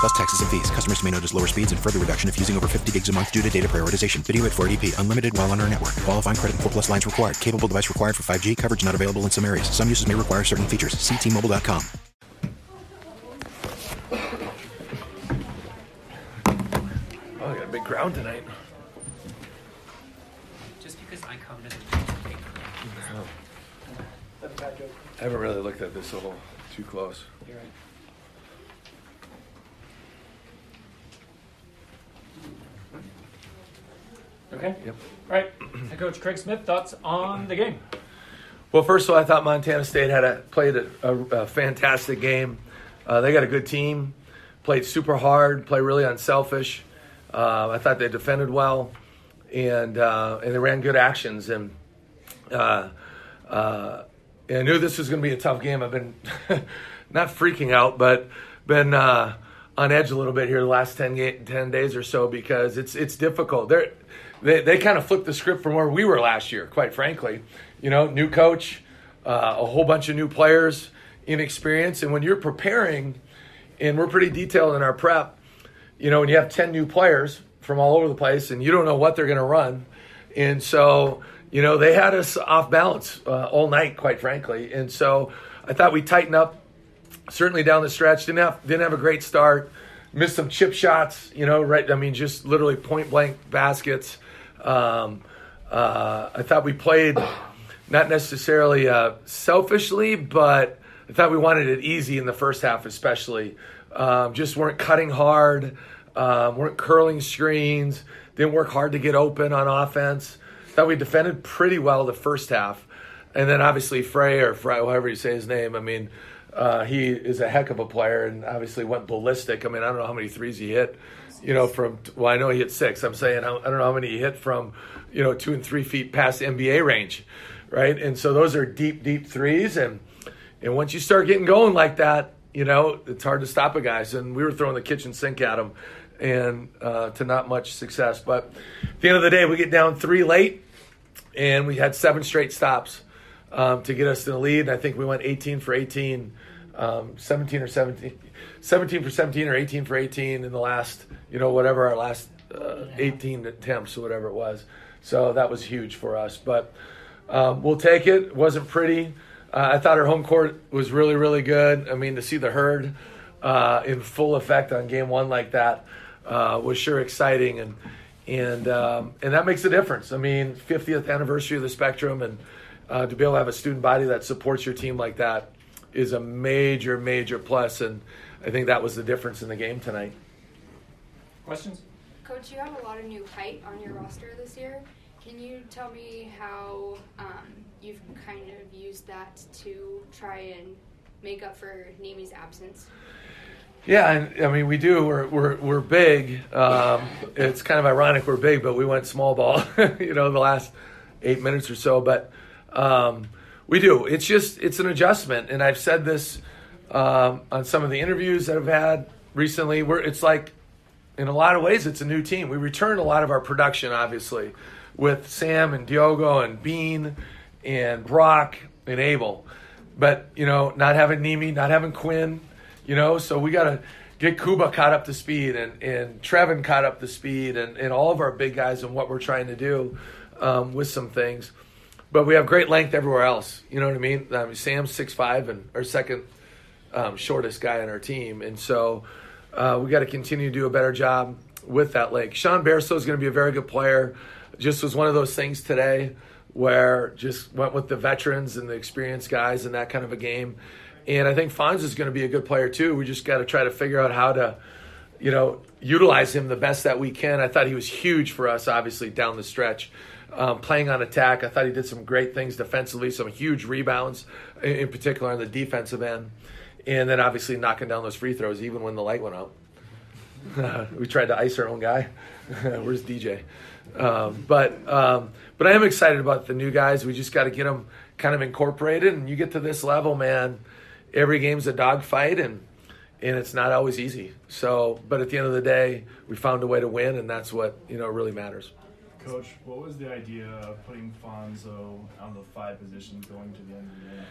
Plus taxes and fees. Customers may notice lower speeds and further reduction if using over 50 gigs a month due to data prioritization. Video at 480p. Unlimited while on our network. Qualifying credit and 4 plus lines required. Capable device required for 5G. Coverage not available in some areas. Some uses may require certain features. Ctmobile.com. Oh, I got a big crowd tonight. Just because I come doesn't mean I haven't really looked at this a little too close. You're right. Okay. Yep. All right. Head coach Craig Smith, thoughts on the game? Well, first of all, I thought Montana State had a, played a, a, a fantastic game. Uh, they got a good team, played super hard, played really unselfish. Uh, I thought they defended well, and uh, and they ran good actions. And uh, uh, and I knew this was going to be a tough game. I've been not freaking out, but been uh, on edge a little bit here the last 10, 10 days or so because it's it's difficult. They're, they they kind of flipped the script from where we were last year, quite frankly. You know, new coach, uh, a whole bunch of new players, inexperience, and when you're preparing, and we're pretty detailed in our prep. You know, when you have ten new players from all over the place, and you don't know what they're going to run, and so you know they had us off balance uh, all night, quite frankly. And so I thought we tightened up certainly down the stretch. Didn't have didn't have a great start. Missed some chip shots. You know, right? I mean, just literally point blank baskets. Um, uh, I thought we played not necessarily uh, selfishly, but I thought we wanted it easy in the first half, especially. Um, just weren't cutting hard, um, weren't curling screens, didn't work hard to get open on offense. Thought we defended pretty well the first half, and then obviously Frey or Frey, however you say his name. I mean, uh, he is a heck of a player, and obviously went ballistic. I mean, I don't know how many threes he hit. You know, from well, I know he hit six. I'm saying I don't know how many he hit from, you know, two and three feet past NBA range, right? And so those are deep, deep threes, and and once you start getting going like that, you know, it's hard to stop a guy. And we were throwing the kitchen sink at him, and uh, to not much success. But at the end of the day, we get down three late, and we had seven straight stops um, to get us in the lead. And I think we went 18 for 18, um, 17 or 17, 17 for 17 or 18 for 18 in the last, you know, whatever our last uh, 18 attempts or whatever it was. So that was huge for us. But um, we'll take it. It wasn't pretty. Uh, I thought our home court was really, really good. I mean, to see the herd uh, in full effect on game one like that uh, was sure exciting, and and um, and that makes a difference. I mean, 50th anniversary of the Spectrum, and uh, to be able to have a student body that supports your team like that is a major, major plus, and I think that was the difference in the game tonight. Questions? Coach, you have a lot of new height on your roster this year. Can you tell me how um, you've kind of used that to try and make up for Nami's absence? Yeah, and I mean we do. We're we're we're big. Um, it's kind of ironic we're big, but we went small ball. you know, the last eight minutes or so. But um, we do. It's just it's an adjustment, and I've said this um, on some of the interviews that I've had recently. Where it's like, in a lot of ways, it's a new team. We returned a lot of our production, obviously, with Sam and Diogo and Bean and Brock and Abel. But you know, not having Nemi, not having Quinn, you know, so we got to get Kuba caught up to speed and, and Trevin caught up to speed and, and all of our big guys and what we're trying to do um, with some things. But we have great length everywhere else. You know what I mean? I mean Sam's six five and our second um, shortest guy on our team, and so uh, we got to continue to do a better job with that length. Sean Bairstow is going to be a very good player. Just was one of those things today where just went with the veterans and the experienced guys in that kind of a game. And I think Fonz is going to be a good player too. We just got to try to figure out how to, you know, utilize him the best that we can. I thought he was huge for us, obviously down the stretch, um, playing on attack. I thought he did some great things defensively, some huge rebounds, in particular on the defensive end, and then obviously knocking down those free throws even when the light went out. we tried to ice our own guy. Where's DJ? Um, but um, but I am excited about the new guys. We just got to get them kind of incorporated, and you get to this level, man every game's a dogfight, and and it's not always easy. So, but at the end of the day, we found a way to win, and that's what you know really matters. Coach, what was the idea of putting Fonzo on the five positions going to the end of the game?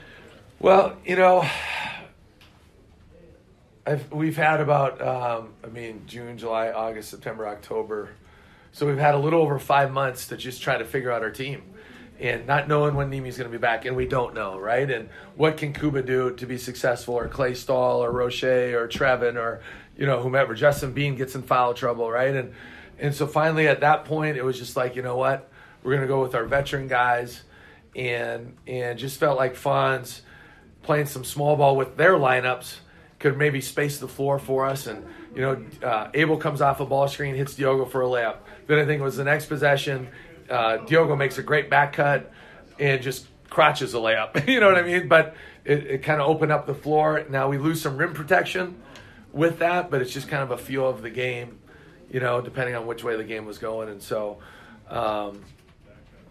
Well, you know, I've, we've had about, um, I mean, June, July, August, September, October. So we've had a little over five months to just try to figure out our team and not knowing when Nimi's going to be back, and we don't know, right? And what can Kuba do to be successful, or Clay Stahl, or Roche, or Trevin, or you know whomever. Justin Bean gets in foul trouble, right? And and so finally at that point, it was just like, you know what, we're going to go with our veteran guys, and and just felt like Fonz playing some small ball with their lineups could maybe space the floor for us. And, you know, uh, Abel comes off a ball screen, hits Diogo for a layup. Then I think it was the next possession, uh, Diogo makes a great back cut and just crotches a layup. you know what I mean? But it, it kind of opened up the floor. Now we lose some rim protection with that, but it's just kind of a feel of the game, you know, depending on which way the game was going. And so, um,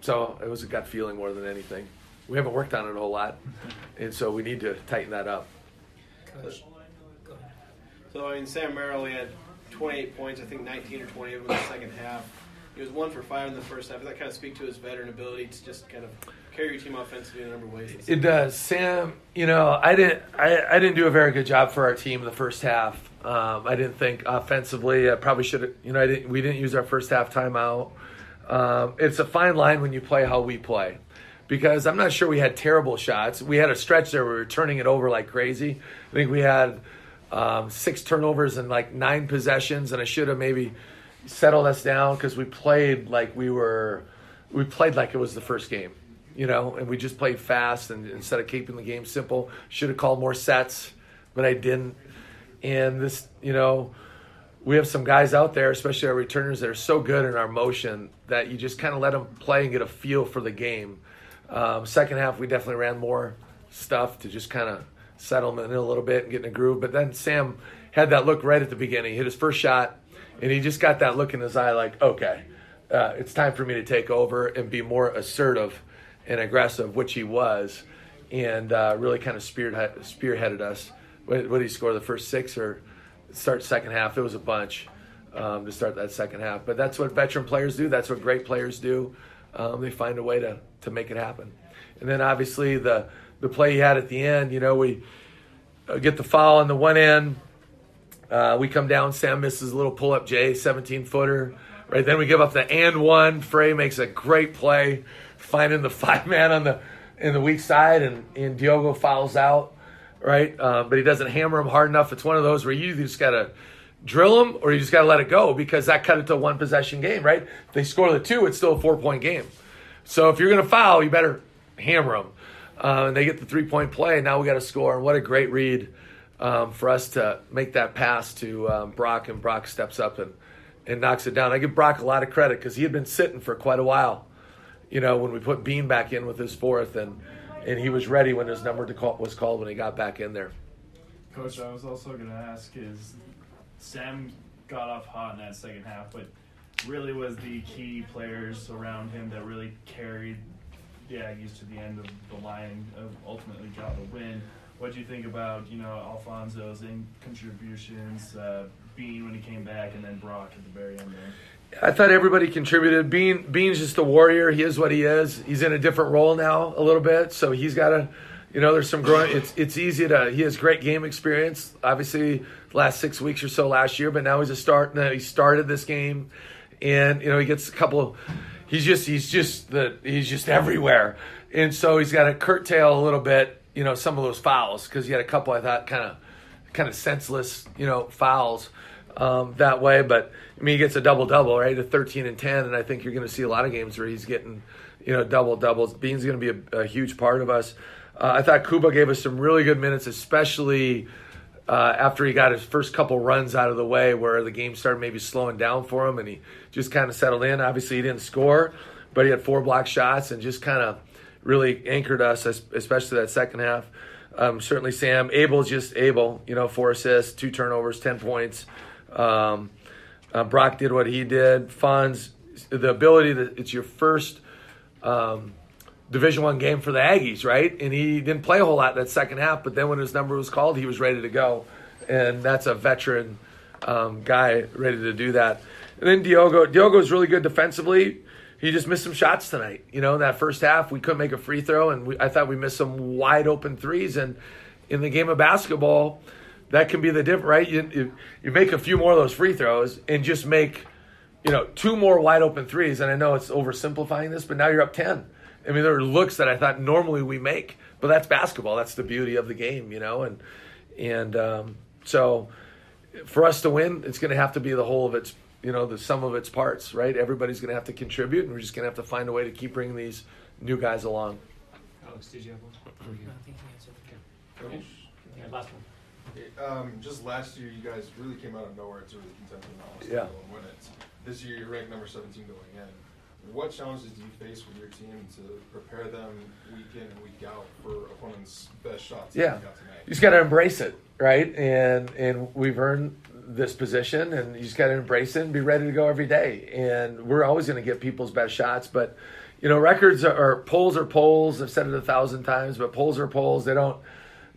so it was a gut feeling more than anything. We haven't worked on it a whole lot, and so we need to tighten that up. Coach. So I mean, Sam Merrill had 28 points. I think 19 or 20 of them in the second half. He was one for five in the first half. Does that kind of speak to his veteran ability to just kind of carry your team offensively in a number of ways? It does, Sam. You know, I didn't. I, I didn't do a very good job for our team in the first half. Um, I didn't think offensively. I probably should have. You know, I didn't. We didn't use our first half timeout. Um, it's a fine line when you play how we play, because I'm not sure we had terrible shots. We had a stretch there where we were turning it over like crazy. I think we had um, six turnovers and like nine possessions, and I should have maybe settled us down because we played like we were, we played like it was the first game, you know, and we just played fast and instead of keeping the game simple, should have called more sets, but I didn't. And this, you know, we have some guys out there, especially our returners, that are so good in our motion that you just kind of let them play and get a feel for the game. Um, second half, we definitely ran more stuff to just kind of settle them in a little bit and getting a groove. But then Sam had that look right at the beginning. He hit his first shot, and he just got that look in his eye like, okay, uh, it's time for me to take over and be more assertive and aggressive, which he was, and uh, really kind of spearhead, spearheaded us. What, what did he score? The first six or start second half? It was a bunch um, to start that second half. But that's what veteran players do. That's what great players do. Um, they find a way to to make it happen. And then obviously the the play he had at the end, you know, we uh, get the foul on the one end. Uh, we come down. Sam misses a little pull up J, 17 footer. Right then we give up the and one. Frey makes a great play, finding the five man on the in the weak side, and and Diogo fouls out. Right, um, but he doesn't hammer him hard enough. It's one of those where you just gotta drill them or you just gotta let it go because that cut it to one possession game. Right, if they score the two, it's still a four point game. So if you're gonna foul, you better hammer them. Uh, and they get the three point play. And now we got to score. And what a great read um, for us to make that pass to um, Brock, and Brock steps up and, and knocks it down. I give Brock a lot of credit because he had been sitting for quite a while. You know, when we put Bean back in with his fourth, and and he was ready when his number call, was called when he got back in there. Coach, I was also going to ask is Sam got off hot in that second half, but really was the key players around him that really carried the Aggies to the end of the line ultimately got the win. What do you think about you know Alfonso's contributions, uh, Bean when he came back, and then Brock at the very end there? I thought everybody contributed. Bean Bean's just a warrior. He is what he is. He's in a different role now a little bit, so he's got to. You know, there's some growing. It's it's easy to. He has great game experience. Obviously, last six weeks or so last year, but now he's a start. Now he started this game, and you know he gets a couple he's just he's just the he's just everywhere, and so he's got to curtail a little bit, you know, some of those fouls because he had a couple I thought kind of kind of senseless, you know, fouls um, that way. But I mean, he gets a double double, right? A thirteen and ten, and I think you're going to see a lot of games where he's getting, you know, double doubles. Bean's going to be a, a, huge part of us. Uh, I thought Kuba gave us some really good minutes, especially uh, after he got his first couple runs out of the way, where the game started maybe slowing down for him, and he just kind of settled in. Obviously, he didn't score, but he had four block shots and just kind of really anchored us, especially that second half. Um, certainly, Sam Abel's just able, you know, four assists, two turnovers, ten points. Um, uh, Brock did what he did. Fonz, the ability that it's your first um, Division One game for the Aggies, right? And he didn't play a whole lot that second half, but then when his number was called, he was ready to go, and that's a veteran um, guy ready to do that. And then Diogo, Diogo's really good defensively. He just missed some shots tonight. You know, in that first half, we couldn't make a free throw, and we, I thought we missed some wide open threes. And in the game of basketball, that can be the difference, right? You, you, you make a few more of those free throws and just make, you know, two more wide open threes. And I know it's oversimplifying this, but now you're up 10. I mean, there are looks that I thought normally we make, but that's basketball. That's the beauty of the game, you know? And, and um, so for us to win, it's going to have to be the whole of its, you know, the sum of its parts, right? Everybody's going to have to contribute, and we're just going to have to find a way to keep bringing these new guys along. Alex, did you have one? No, I think he answered. Okay. Yeah, last one. Um, just last year, you guys really came out of nowhere to really contend for the Alex Yeah. and win it. This year, you're ranked number 17 going in. What challenges do you face with your team to prepare them week in and week out for opponents' best shots? Yeah, you got tonight? you just got to embrace it, right? And and we've earned this position, and you just got to embrace it and be ready to go every day. And we're always going to get people's best shots, but you know, records are, are polls are polls. I've said it a thousand times, but polls are polls. They don't,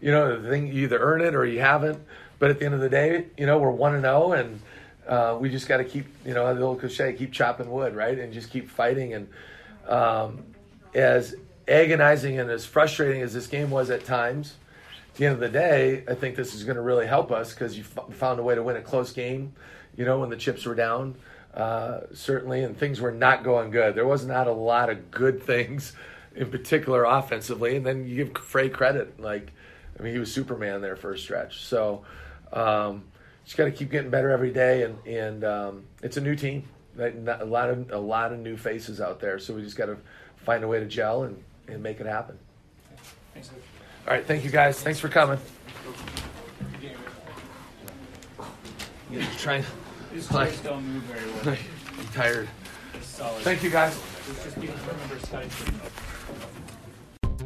you know, the thing you either earn it or you haven't. But at the end of the day, you know, we're one and zero, and uh, we just got to keep, you know, the old cliche, keep chopping wood, right, and just keep fighting. And um, as agonizing and as frustrating as this game was at times, at the end of the day, I think this is going to really help us because you f- found a way to win a close game. You know, when the chips were down, uh, certainly, and things were not going good. There was not a lot of good things, in particular offensively. And then you give Frey credit, like, I mean, he was Superman there for a stretch. So, um, just got to keep getting better every day, and and um, it's a new team, a lot of a lot of new faces out there. So we just got to find a way to gel and, and make it happen. Thanks, All right, thank you guys. Thanks for coming. Yeah, trying. These Like- don't move very well. I'm tired. Solid. Thank you guys.